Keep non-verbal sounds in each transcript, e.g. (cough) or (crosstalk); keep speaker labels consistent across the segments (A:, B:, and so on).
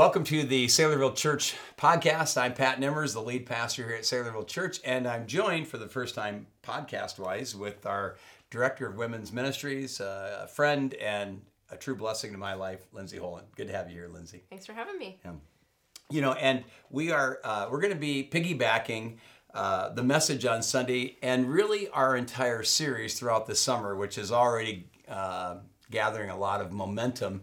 A: welcome to the Saylorville Church podcast. I'm Pat Nemmers, the lead pastor here at Saylorville Church, and I'm joined for the first time podcast wise with our director of women's ministries, uh, a friend and a true blessing to my life, Lindsay Holland. Good to have you here, Lindsay.
B: Thanks for having me.
A: Yeah. You know, and we are uh, we're going to be piggybacking uh, the message on Sunday and really our entire series throughout the summer, which is already uh, gathering a lot of momentum.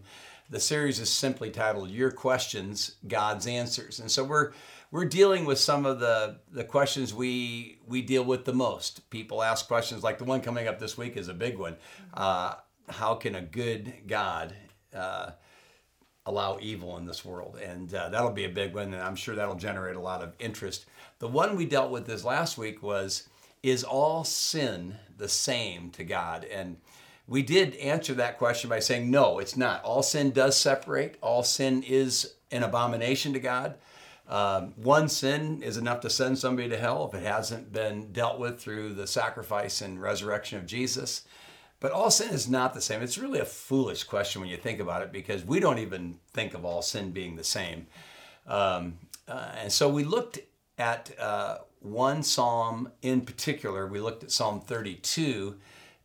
A: The series is simply titled "Your Questions, God's Answers," and so we're we're dealing with some of the the questions we we deal with the most. People ask questions like the one coming up this week is a big one. Uh, how can a good God uh, allow evil in this world? And uh, that'll be a big one, and I'm sure that'll generate a lot of interest. The one we dealt with this last week was Is all sin the same to God? And we did answer that question by saying, No, it's not. All sin does separate, all sin is an abomination to God. Um, one sin is enough to send somebody to hell if it hasn't been dealt with through the sacrifice and resurrection of Jesus. But all sin is not the same. It's really a foolish question when you think about it because we don't even think of all sin being the same. Um, uh, and so we looked at uh, one psalm in particular. We looked at Psalm 32,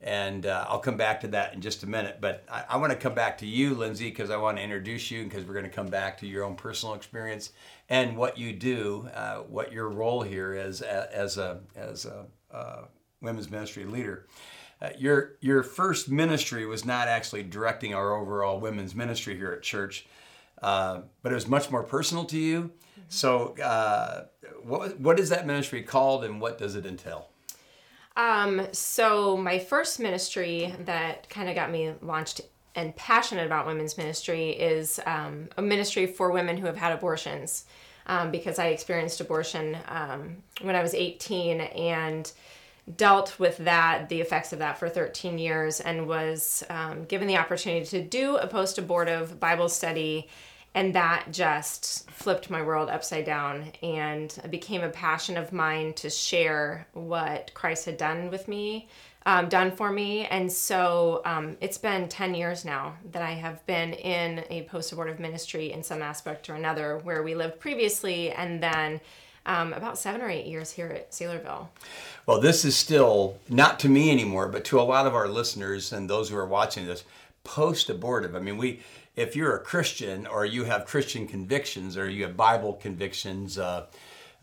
A: and uh, I'll come back to that in just a minute. But I, I want to come back to you, Lindsay, because I want to introduce you and because we're going to come back to your own personal experience and what you do, uh, what your role here is as a, as a uh, women's ministry leader. Uh, your your first ministry was not actually directing our overall women's ministry here at church, uh, but it was much more personal to you. Mm-hmm. So, uh, what what is that ministry called, and what does it entail?
B: Um, so my first ministry that kind of got me launched and passionate about women's ministry is um, a ministry for women who have had abortions, um, because I experienced abortion um, when I was 18 and dealt with that, the effects of that for 13 years, and was um, given the opportunity to do a post abortive Bible study. And that just flipped my world upside down and became a passion of mine to share what Christ had done with me, um, done for me. And so um, it's been 10 years now that I have been in a post abortive ministry in some aspect or another where we lived previously, and then um, about seven or eight years here at Saylorville.
A: Well, this is still not to me anymore, but to a lot of our listeners and those who are watching this, post abortive. I mean, we, if you're a Christian or you have Christian convictions or you have Bible convictions, uh,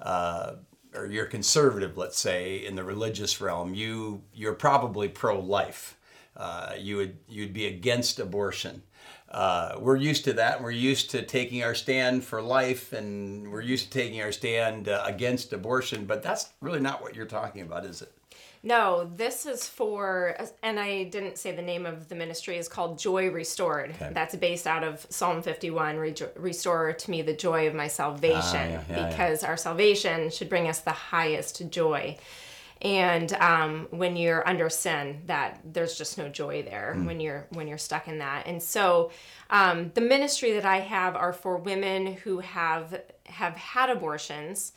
A: uh, or you're conservative, let's say, in the religious realm, you you're probably pro-life. Uh, you would you'd be against abortion uh, we're used to that. We're used to taking our stand for life, and we're used to taking our stand uh, against abortion. But that's really not what you're talking about, is it?
B: No, this is for, and I didn't say the name of the ministry is called Joy Restored. Okay. That's based out of Psalm 51 Restore to me the joy of my salvation, ah, yeah, yeah, because yeah. our salvation should bring us the highest joy and um, when you're under sin that there's just no joy there mm. when you're when you're stuck in that and so um, the ministry that i have are for women who have have had abortions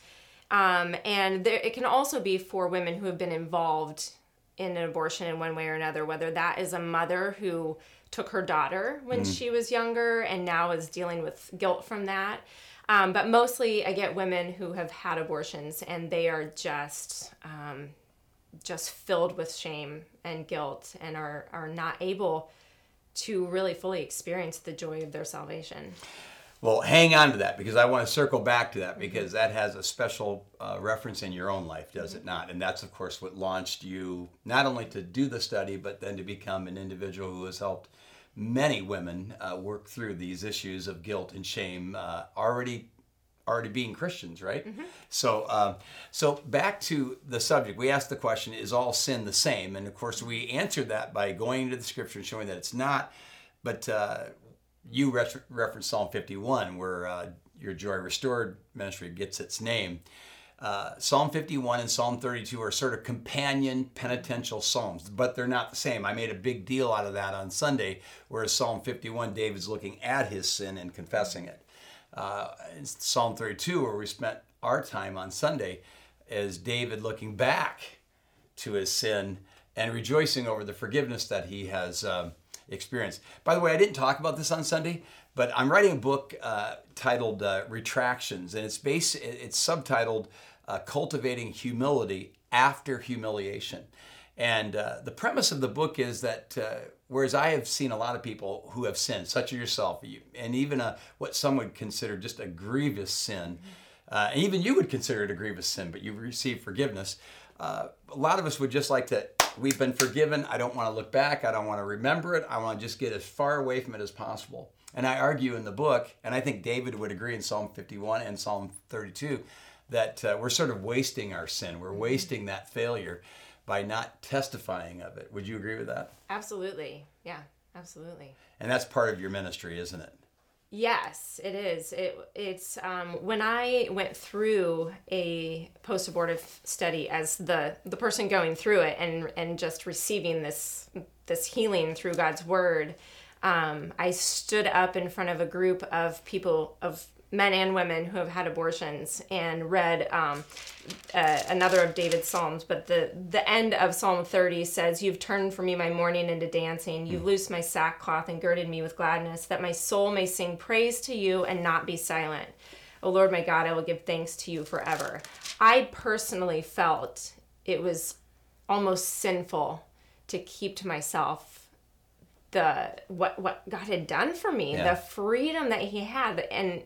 B: um, and there, it can also be for women who have been involved in an abortion in one way or another whether that is a mother who took her daughter when mm. she was younger and now is dealing with guilt from that um, but mostly, I get women who have had abortions and they are just um, just filled with shame and guilt and are are not able to really fully experience the joy of their salvation.
A: Well, hang on to that because I want to circle back to that because that has a special uh, reference in your own life, does mm-hmm. it not? And that's, of course, what launched you not only to do the study, but then to become an individual who has helped many women uh, work through these issues of guilt and shame uh, already already being Christians, right? Mm-hmm. So, uh, so back to the subject, we asked the question: Is all sin the same? And of course, we answered that by going into the Scripture and showing that it's not. But uh, you re- referenced Psalm 51, where uh, your Joy Restored ministry gets its name. Uh, Psalm 51 and Psalm 32 are sort of companion penitential psalms, but they're not the same. I made a big deal out of that on Sunday, whereas Psalm 51, David's looking at his sin and confessing it. Uh, Psalm 32, where we spent our time on Sunday, is David looking back to his sin and rejoicing over the forgiveness that he has uh, experience. By the way, I didn't talk about this on Sunday, but I'm writing a book uh, titled uh, Retractions, and it's based, it's subtitled uh, Cultivating Humility After Humiliation. And uh, the premise of the book is that uh, whereas I have seen a lot of people who have sinned, such as yourself, and even a, what some would consider just a grievous sin, uh, and even you would consider it a grievous sin, but you've received forgiveness. A lot of us would just like to, we've been forgiven. I don't want to look back. I don't want to remember it. I want to just get as far away from it as possible. And I argue in the book, and I think David would agree in Psalm 51 and Psalm 32, that uh, we're sort of wasting our sin. We're wasting that failure by not testifying of it. Would you agree with that?
B: Absolutely. Yeah, absolutely.
A: And that's part of your ministry, isn't it?
B: Yes, it is. It it's um, when I went through a post abortive study as the the person going through it and and just receiving this this healing through God's word. Um, I stood up in front of a group of people of men and women who have had abortions and read um, uh, another of David's psalms. But the the end of Psalm 30 says, "You've turned for me my mourning into dancing. You've mm. loosed my sackcloth and girded me with gladness, that my soul may sing praise to you and not be silent." O Lord my God, I will give thanks to you forever. I personally felt it was almost sinful to keep to myself the what what God had done for me, yeah. the freedom that He had, and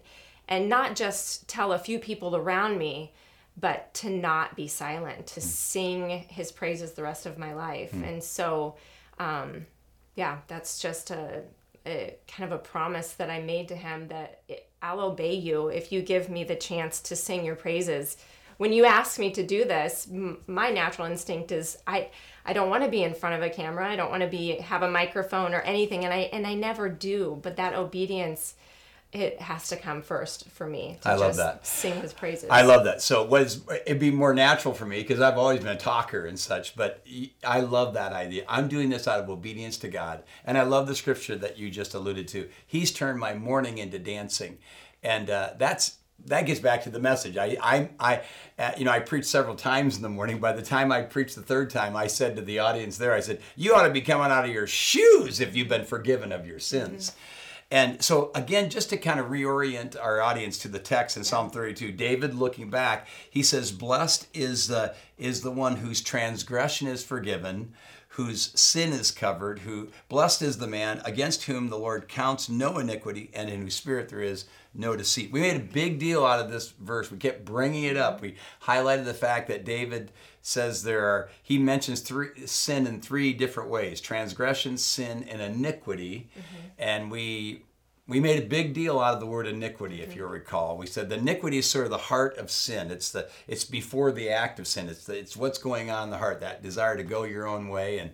B: and not just tell a few people around me but to not be silent to mm. sing his praises the rest of my life mm. and so um, yeah that's just a, a, kind of a promise that i made to him that it, i'll obey you if you give me the chance to sing your praises when you ask me to do this m- my natural instinct is i i don't want to be in front of a camera i don't want to be have a microphone or anything and i and i never do but that obedience it has to come first for me.
A: I love that.
B: Sing his praises.
A: I love that. So it was it'd be more natural for me because I've always been a talker and such. But I love that idea. I'm doing this out of obedience to God, and I love the scripture that you just alluded to. He's turned my mourning into dancing, and uh, that's that gets back to the message. I, I, I, uh, you know, I preached several times in the morning. By the time I preached the third time, I said to the audience there, I said, "You ought to be coming out of your shoes if you've been forgiven of your sins." Mm-hmm. And so, again, just to kind of reorient our audience to the text in Psalm 32, David looking back, he says, Blessed is the, is the one whose transgression is forgiven, whose sin is covered, who blessed is the man against whom the Lord counts no iniquity and in whose spirit there is no deceit. We made a big deal out of this verse. We kept bringing it up. We highlighted the fact that David says there are, he mentions three, sin in three different ways transgression, sin, and iniquity. Mm-hmm. And we we made a big deal out of the word iniquity if you'll recall. We said the iniquity is sort of the heart of sin. It's the it's before the act of sin. It's the, it's what's going on in the heart that desire to go your own way. And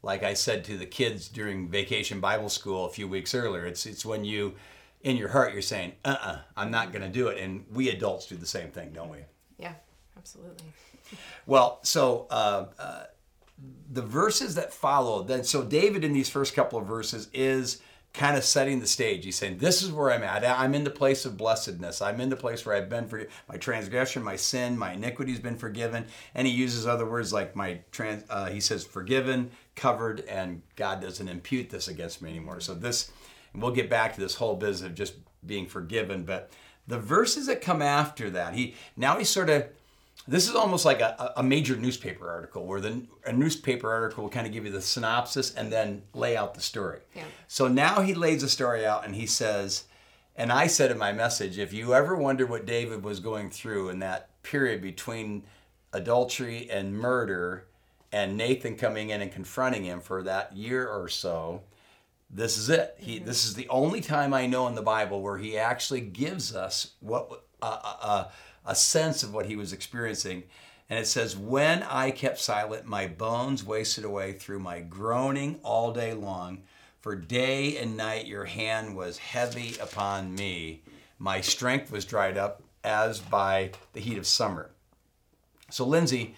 A: like i said to the kids during vacation bible school a few weeks earlier it's it's when you in your heart you're saying uh-uh i'm not going to do it. And we adults do the same thing don't we?
B: Yeah absolutely.
A: Well, so uh, uh, the verses that follow, then, so David in these first couple of verses is kind of setting the stage. He's saying, This is where I'm at. I'm in the place of blessedness. I'm in the place where I've been for my transgression, my sin, my iniquity has been forgiven. And he uses other words like my trans, uh, he says, forgiven, covered, and God doesn't impute this against me anymore. So this, we'll get back to this whole business of just being forgiven. But the verses that come after that, he now he's sort of this is almost like a, a major newspaper article where the a newspaper article will kind of give you the synopsis and then lay out the story. Yeah. So now he lays the story out and he says, and I said in my message, if you ever wonder what David was going through in that period between adultery and murder and Nathan coming in and confronting him for that year or so, this is it. He, mm-hmm. This is the only time I know in the Bible where he actually gives us what uh, uh, uh a sense of what he was experiencing. And it says, When I kept silent, my bones wasted away through my groaning all day long. For day and night your hand was heavy upon me. My strength was dried up as by the heat of summer. So, Lindsay,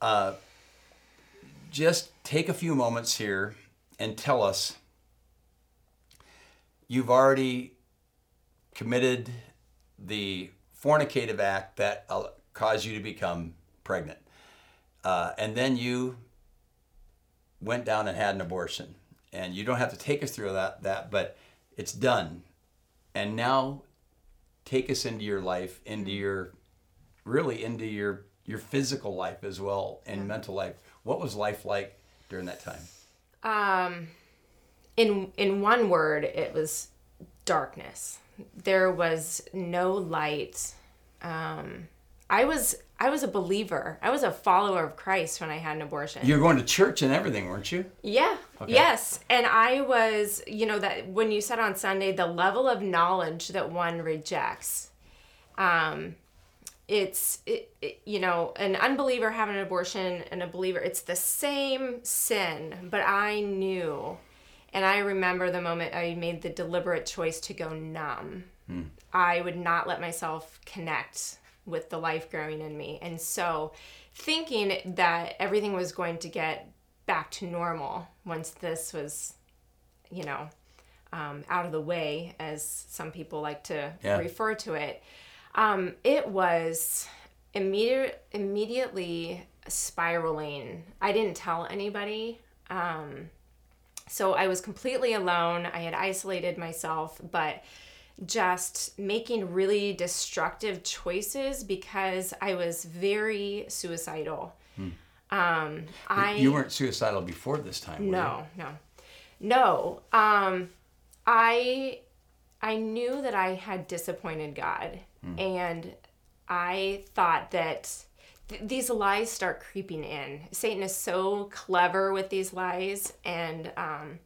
A: uh, just take a few moments here and tell us you've already committed the fornicative act that uh, caused you to become pregnant. Uh, and then you went down and had an abortion. and you don't have to take us through that that, but it's done. And now, take us into your life, into your, really into your your physical life as well and yeah. mental life. What was life like during that time?
B: Um, in in one word, it was darkness. There was no light. Um, I was I was a believer. I was a follower of Christ when I had an abortion.
A: You were going to church and everything, weren't you?
B: Yeah. Okay. Yes. And I was, you know, that when you said on Sunday, the level of knowledge that one rejects, um, it's, it, it, you know, an unbeliever having an abortion and a believer, it's the same sin, but I knew. And I remember the moment I made the deliberate choice to go numb. Hmm. I would not let myself connect with the life growing in me. And so, thinking that everything was going to get back to normal once this was, you know, um, out of the way, as some people like to yeah. refer to it, um, it was immediate, immediately spiraling. I didn't tell anybody. Um, so I was completely alone. I had isolated myself, but just making really destructive choices because I was very suicidal. Hmm. Um, I
A: you weren't suicidal before this time.
B: no, you? no, no. Um, I I knew that I had disappointed God, hmm. and I thought that th- these lies start creeping in. Satan is so clever with these lies, and um,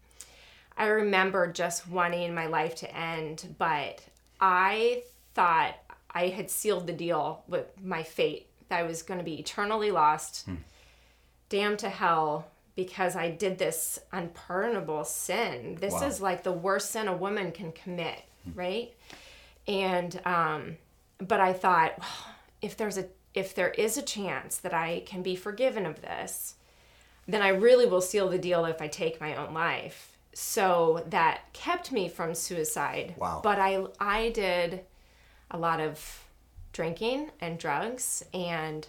B: I remember just wanting my life to end, but I thought I had sealed the deal with my fate. That I was going to be eternally lost, hmm. damned to hell because I did this unpardonable sin. This wow. is like the worst sin a woman can commit, hmm. right? And um but I thought, well, if there's a if there is a chance that I can be forgiven of this, then I really will seal the deal if I take my own life so that kept me from suicide.
A: Wow.
B: But I I did a lot of drinking and drugs and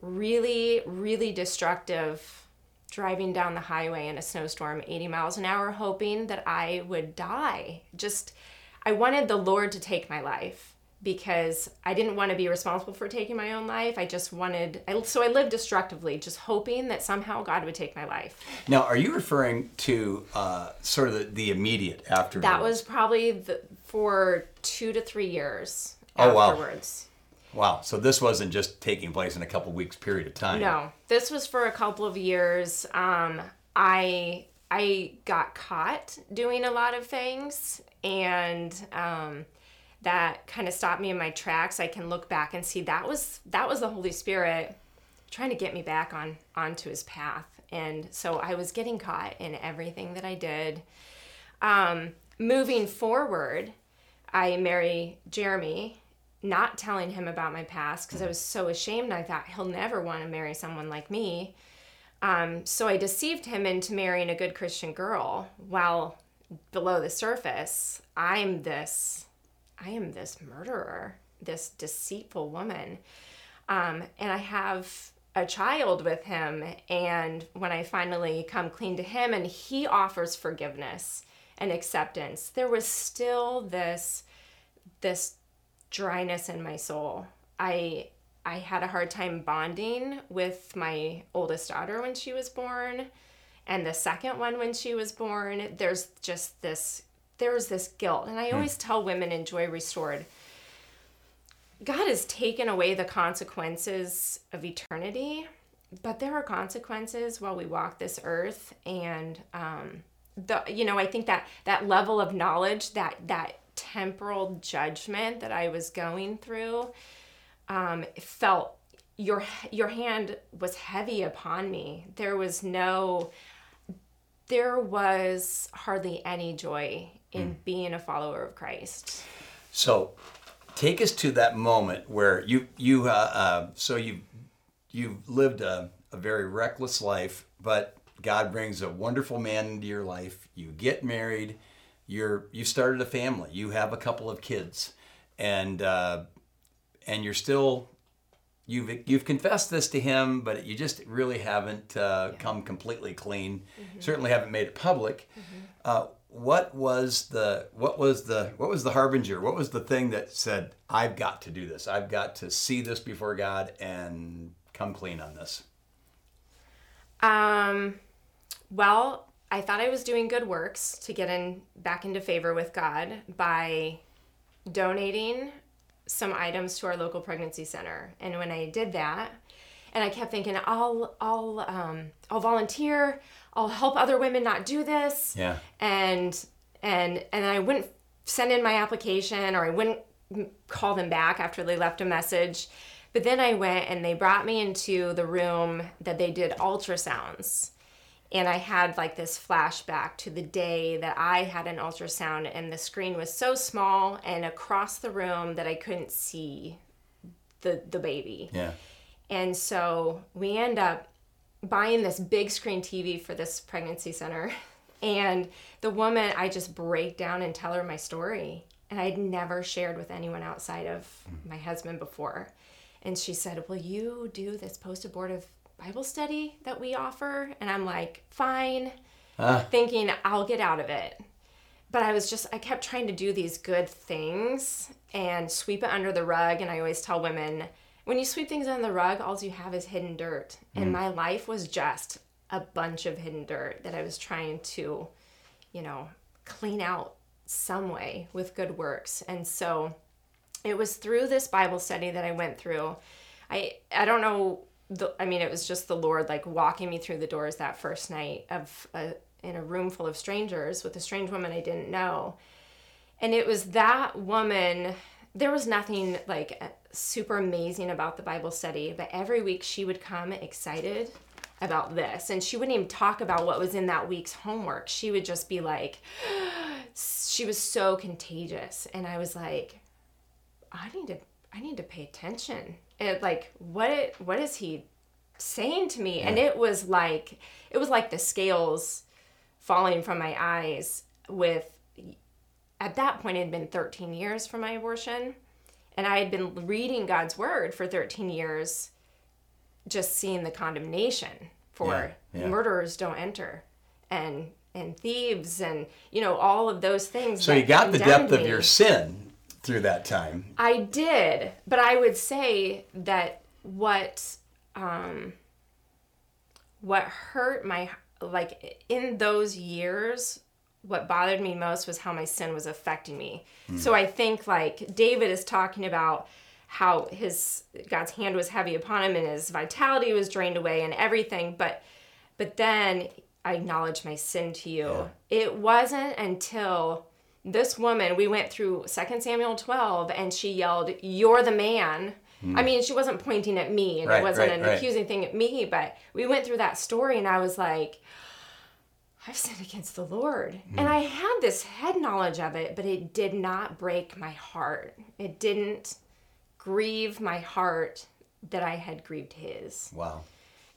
B: really really destructive driving down the highway in a snowstorm 80 miles an hour hoping that I would die. Just I wanted the Lord to take my life because I didn't want to be responsible for taking my own life. I just wanted, I, so I lived destructively, just hoping that somehow God would take my life.
A: Now, are you referring to uh, sort of the, the immediate after?
B: That was probably the, for two to three years oh, afterwards.
A: Wow. Wow. So this wasn't just taking place in a couple weeks period of time.
B: No, this was for a couple of years. Um, I I got caught doing a lot of things, and um, that kind of stopped me in my tracks i can look back and see that was that was the holy spirit trying to get me back on onto his path. And so i was getting caught in everything that i did. Um, moving forward i marry jeremy not telling him about my past because i was so ashamed i thought he'll never want to marry someone like me. Um, so i deceived him into marrying a good christian girl while below the surface. I'm this I am this murderer, this deceitful woman. Um, and I have a child with him. And when I finally come clean to him and he offers forgiveness and acceptance, there was still this this dryness in my soul. I I had a hard time bonding with my oldest daughter when she was born and the second one when she was born. There's just this there was this guilt. And I hmm. always tell women in Joy Restored, God has taken away the consequences of eternity, but there are consequences while we walk this earth. And um, the you know, I think that that level of knowledge, that that temporal judgment that I was going through, um, felt your your hand was heavy upon me. There was no there was hardly any joy in mm. being a follower of Christ.
A: So, take us to that moment where you you uh, uh, so you you've lived a, a very reckless life, but God brings a wonderful man into your life. You get married. You're you started a family. You have a couple of kids, and uh, and you're still you've you've confessed this to him, but you just really haven't uh, yeah. come completely clean. Mm-hmm. Certainly haven't made it public. Mm-hmm. Uh, what was the what was the what was the harbinger? What was the thing that said, "I've got to do this. I've got to see this before God and come clean on this"?
B: Um, well, I thought I was doing good works to get in back into favor with God by donating some items to our local pregnancy center. And when I did that, and I kept thinking, I'll I'll um, I'll volunteer. I'll help other women not do this.
A: Yeah.
B: And and and I wouldn't send in my application or I wouldn't call them back after they left a message. But then I went and they brought me into the room that they did ultrasounds. And I had like this flashback to the day that I had an ultrasound, and the screen was so small and across the room that I couldn't see the the baby.
A: Yeah.
B: And so we end up buying this big screen TV for this pregnancy center. (laughs) And the woman, I just break down and tell her my story. And I'd never shared with anyone outside of my husband before. And she said, Will you do this post abortive Bible study that we offer? And I'm like, Fine, uh. thinking I'll get out of it. But I was just, I kept trying to do these good things and sweep it under the rug. And I always tell women, when you sweep things under the rug, all you have is hidden dirt. Mm. And my life was just a bunch of hidden dirt that I was trying to, you know, clean out some way with good works. And so it was through this Bible study that I went through. I I don't know the, I mean it was just the Lord like walking me through the doors that first night of a, in a room full of strangers with a strange woman I didn't know. And it was that woman there was nothing like super amazing about the Bible study, but every week she would come excited about this and she wouldn't even talk about what was in that week's homework. She would just be like (gasps) she was so contagious and I was like I need to I need to pay attention. And like what what is he saying to me? Yeah. And it was like it was like the scales falling from my eyes with at that point it had been 13 years from my abortion and I had been reading God's word for 13 years, just seeing the condemnation for yeah, yeah. murderers don't enter and and thieves and you know all of those things.
A: So you got the depth me. of your sin through that time.
B: I did, but I would say that what um, what hurt my like in those years what bothered me most was how my sin was affecting me. Mm. So I think like David is talking about how his God's hand was heavy upon him and his vitality was drained away and everything, but but then I acknowledge my sin to you. Yeah. It wasn't until this woman we went through 2 Samuel 12 and she yelled, "You're the man." Mm. I mean, she wasn't pointing at me and right, it wasn't right, an right. accusing thing at me, but we went through that story and I was like, I've sinned against the Lord. Mm. And I had this head knowledge of it, but it did not break my heart. It didn't grieve my heart that I had grieved his.
A: Wow.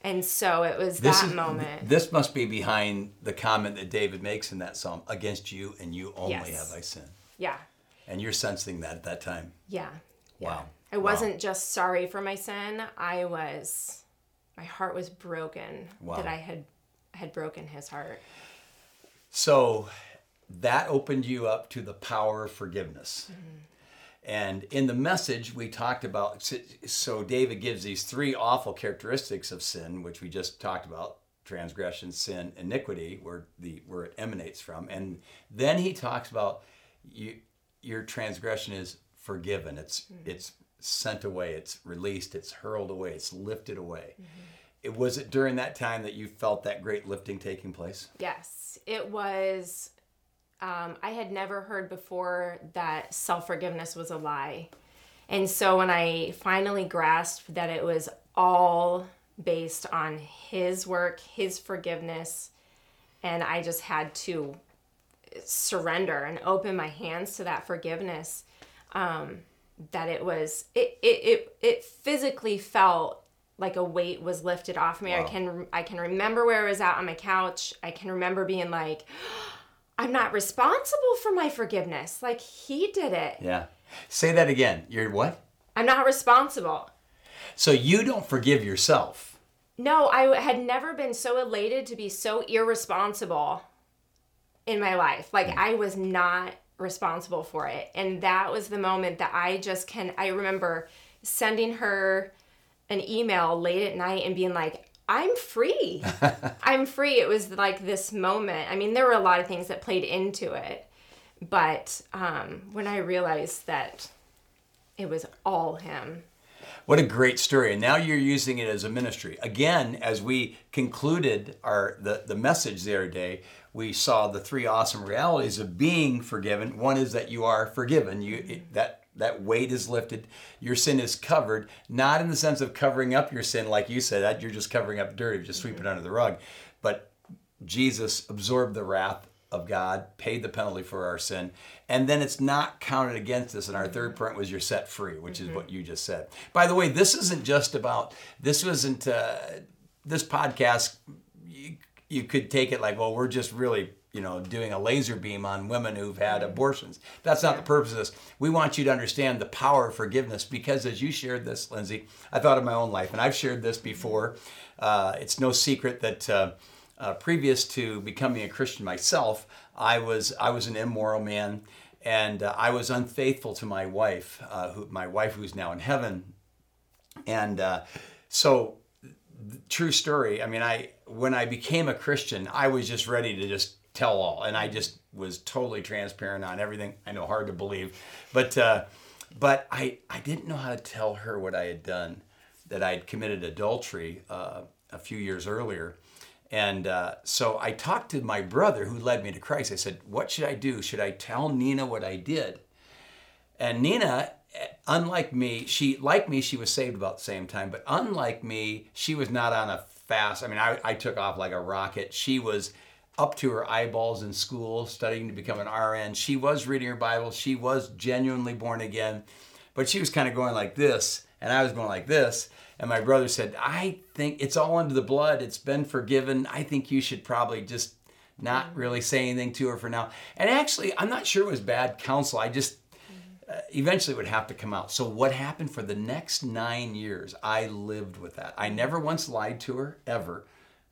B: And so it was this that is, moment.
A: This must be behind the comment that David makes in that psalm against you and you only yes. have I sinned.
B: Yeah.
A: And you're sensing that at that time.
B: Yeah.
A: Wow.
B: I wasn't wow. just sorry for my sin. I was, my heart was broken wow. that I had had broken his heart.
A: So that opened you up to the power of forgiveness. Mm-hmm. And in the message, we talked about so David gives these three awful characteristics of sin, which we just talked about transgression, sin, iniquity, where, the, where it emanates from. And then he talks about you, your transgression is forgiven, it's, mm-hmm. it's sent away, it's released, it's hurled away, it's lifted away. Mm-hmm it was it during that time that you felt that great lifting taking place?
B: Yes, it was. Um, I had never heard before that self forgiveness was a lie. And so when I finally grasped that it was all based on his work, his forgiveness, and I just had to surrender and open my hands to that forgiveness, um, that it was, it, it, it, it physically felt like a weight was lifted off me. Wow. I can I can remember where I was at on my couch. I can remember being like (gasps) I'm not responsible for my forgiveness. Like he did it.
A: Yeah. Say that again. You're what?
B: I'm not responsible.
A: So you don't forgive yourself.
B: No, I had never been so elated to be so irresponsible in my life. Like mm. I was not responsible for it. And that was the moment that I just can I remember sending her an email late at night and being like, I'm free. (laughs) I'm free. It was like this moment. I mean, there were a lot of things that played into it. But um, when I realized that it was all him.
A: What a great story. And now you're using it as a ministry. Again, as we concluded our the, the message the other day, we saw the three awesome realities of being forgiven. One is that you are forgiven. You it, that that weight is lifted. Your sin is covered, not in the sense of covering up your sin, like you said, that you're just covering up dirt, just sweep it mm-hmm. under the rug. But Jesus absorbed the wrath of God, paid the penalty for our sin, and then it's not counted against us. And our third mm-hmm. point was you're set free, which is mm-hmm. what you just said. By the way, this isn't just about, this wasn't, uh, this podcast, you, could take it like, well, we're just really you know, doing a laser beam on women who've had abortions. That's not the purpose of this. We want you to understand the power of forgiveness because as you shared this, Lindsay, I thought of my own life, and I've shared this before. Uh, it's no secret that uh, uh, previous to becoming a Christian myself, I was I was an immoral man, and uh, I was unfaithful to my wife, uh, who my wife who's now in heaven, and uh, so true story. I mean, I when I became a Christian, I was just ready to just tell all, and I just was totally transparent on everything. I know hard to believe, but uh, but I I didn't know how to tell her what I had done, that I had committed adultery uh, a few years earlier. And uh, so I talked to my brother who led me to Christ. I said, What should I do? Should I tell Nina what I did? And Nina, unlike me, she, like me, she was saved about the same time, but unlike me, she was not on a fast. I mean, I, I took off like a rocket. She was up to her eyeballs in school, studying to become an RN. She was reading her Bible. She was genuinely born again, but she was kind of going like this, and I was going like this. And my brother said, I think it's all under the blood. It's been forgiven. I think you should probably just not really say anything to her for now. And actually, I'm not sure it was bad counsel. I just eventually would have to come out. So, what happened for the next nine years? I lived with that. I never once lied to her, ever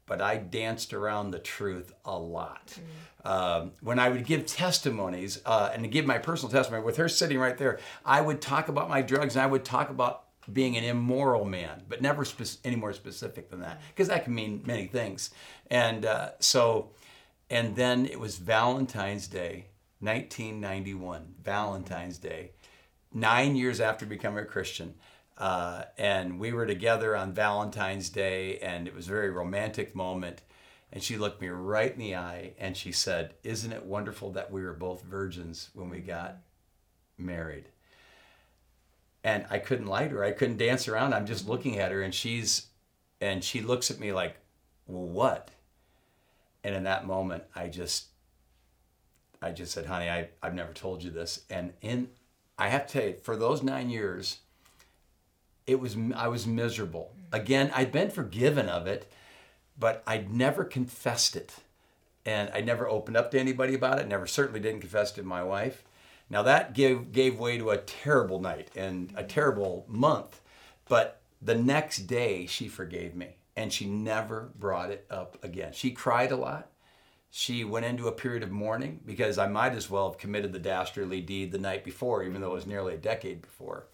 A: but I danced around the truth a lot. Mm. Um, when I would give testimonies uh, and to give my personal testimony, with her sitting right there, I would talk about my drugs and I would talk about being an immoral man, but never spe- any more specific than that, because that can mean many things. And uh, so, and then it was Valentine's Day, 1991, Valentine's Day, nine years after becoming a Christian. Uh, and we were together on Valentine's Day, and it was a very romantic moment. And she looked me right in the eye and she said, Isn't it wonderful that we were both virgins when we got married? And I couldn't lie to her. I couldn't dance around. I'm just looking at her, and she's, and she looks at me like, Well, what? And in that moment, I just, I just said, Honey, I, I've never told you this. And in, I have to tell you, for those nine years, it was I was miserable. Mm-hmm. Again, I'd been forgiven of it, but I'd never confessed it. And I never opened up to anybody about it, never certainly didn't confess to my wife. Now that gave gave way to a terrible night and a mm-hmm. terrible month. But the next day she forgave me and she never brought it up again. She cried a lot. She went into a period of mourning because I might as well have committed the dastardly deed the night before, even though it was nearly a decade before.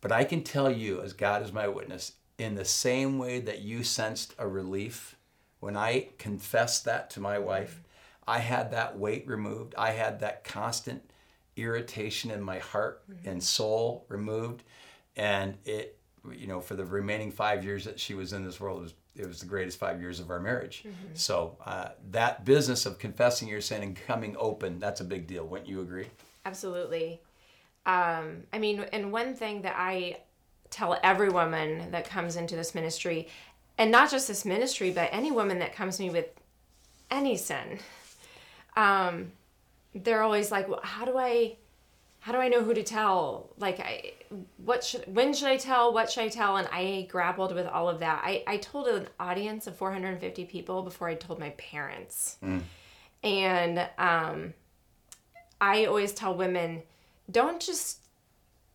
A: But I can tell you, as God is my witness, in the same way that you sensed a relief when I confessed that to my wife, I had that weight removed. I had that constant irritation in my heart mm-hmm. and soul removed. And it, you know, for the remaining five years that she was in this world, it was, it was the greatest five years of our marriage. Mm-hmm. So uh, that business of confessing your sin and coming open, that's a big deal. Wouldn't you agree?
B: Absolutely. Um, I mean, and one thing that I tell every woman that comes into this ministry, and not just this ministry, but any woman that comes to me with any sin, um, they're always like, well, how do I, how do I know who to tell? Like, I, what should, when should I tell? What should I tell? And I grappled with all of that. I, I told an audience of 450 people before I told my parents. Mm. And um, I always tell women, don't just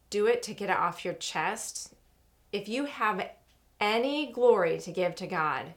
B: do it to get it off your chest. if you have any glory to give to God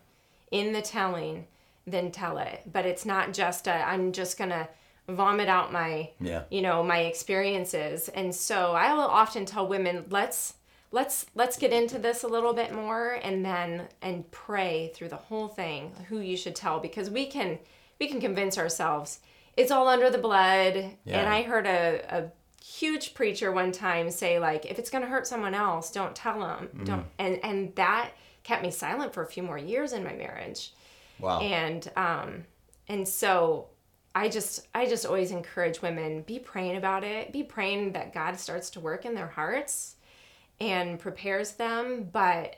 B: in the telling, then tell it. But it's not just a, I'm just going to vomit out my yeah. you know my experiences and so i will often tell women let's let's let's get into this a little bit more and then and pray through the whole thing who you should tell because we can we can convince ourselves it's all under the blood yeah. and i heard a, a huge preacher one time say like if it's going to hurt someone else don't tell them mm. don't and and that kept me silent for a few more years in my marriage wow and um and so I just I just always encourage women be praying about it. Be praying that God starts to work in their hearts and prepares them, but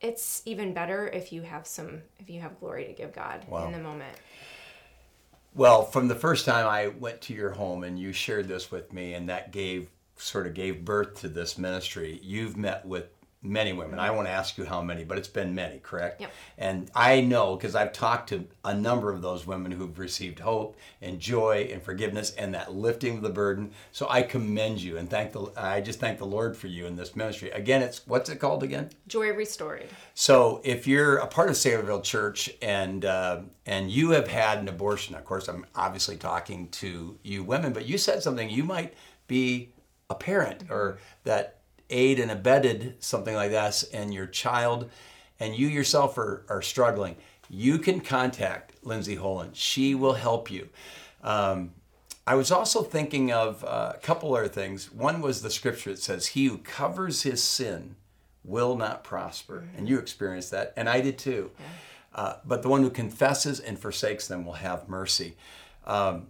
B: it's even better if you have some if you have glory to give God wow. in the moment.
A: Well, from the first time I went to your home and you shared this with me and that gave sort of gave birth to this ministry, you've met with many women. I won't ask you how many, but it's been many, correct?
B: Yep.
A: And I know because I've talked to a number of those women who've received hope and joy and forgiveness and that lifting of the burden. So I commend you and thank the I just thank the Lord for you in this ministry. Again, it's what's it called again?
B: Joy Restored.
A: So if you're a part of Saylorville Church and uh, and you have had an abortion, of course, I'm obviously talking to you women, but you said something. You might be a parent or that aid and abetted something like this and your child and you yourself are, are struggling, you can contact Lindsay Holen. She will help you. Um, I was also thinking of uh, a couple other things. One was the scripture that says, He who covers his sin will not prosper. Mm-hmm. And you experienced that, and I did too. Yeah. Uh, but the one who confesses and forsakes them will have mercy. Um,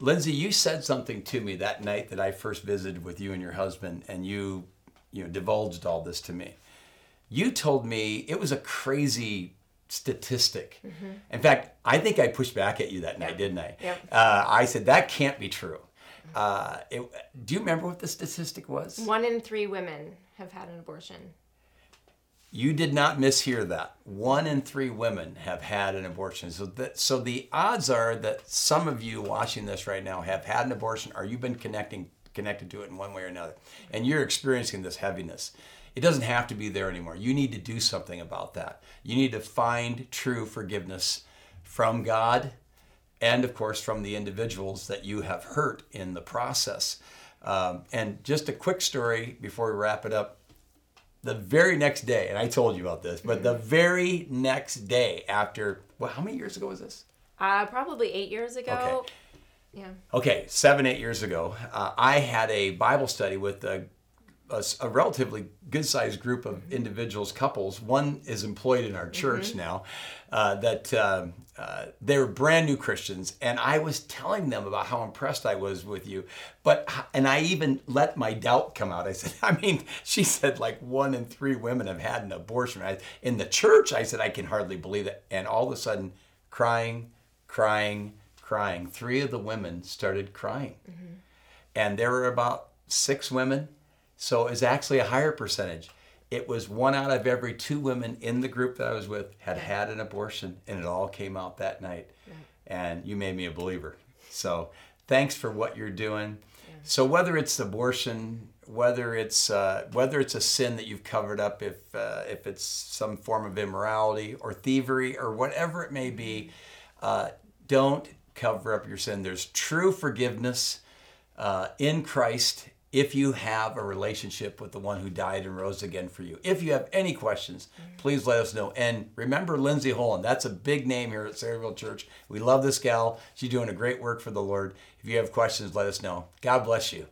A: Lindsay, you said something to me that night that I first visited with you and your husband, and you, you know, divulged all this to me. You told me it was a crazy statistic. Mm-hmm. In fact, I think I pushed back at you that night, yep. didn't I?
B: Yep.
A: Uh, I said that can't be true. Uh, it, do you remember what the statistic was?
B: One in three women have had an abortion.
A: You did not mishear that. One in three women have had an abortion. So, that, so the odds are that some of you watching this right now have had an abortion, or you've been connecting connected to it in one way or another, and you're experiencing this heaviness. It doesn't have to be there anymore. You need to do something about that. You need to find true forgiveness from God, and of course from the individuals that you have hurt in the process. Um, and just a quick story before we wrap it up the very next day, and I told you about this, but the very next day after, well, how many years ago was this?
B: Uh, probably eight years ago.
A: Okay. Yeah. Okay, seven, eight years ago, uh, I had a Bible study with a, a, a relatively good sized group of individuals, couples. One is employed in our church mm-hmm. now, uh, that uh, uh, they were brand new Christians, and I was telling them about how impressed I was with you. But and I even let my doubt come out. I (laughs) said, I mean, she said like one in three women have had an abortion. I, in the church, I said I can hardly believe it. And all of a sudden, crying, crying, crying. Three of the women started crying, mm-hmm. and there were about six women, so it was actually a higher percentage it was one out of every two women in the group that I was with had had an abortion, and it all came out that night. And you made me a believer. So thanks for what you're doing. Yeah. So whether it's abortion, whether it's uh, whether it's a sin that you've covered up, if uh, if it's some form of immorality or thievery or whatever it may be, uh, don't cover up your sin. There's true forgiveness uh, in Christ if you have a relationship with the one who died and rose again for you. If you have any questions, please let us know. And remember Lindsay Holen. That's a big name here at Saylorville Church. We love this gal. She's doing a great work for the Lord. If you have questions, let us know. God bless you.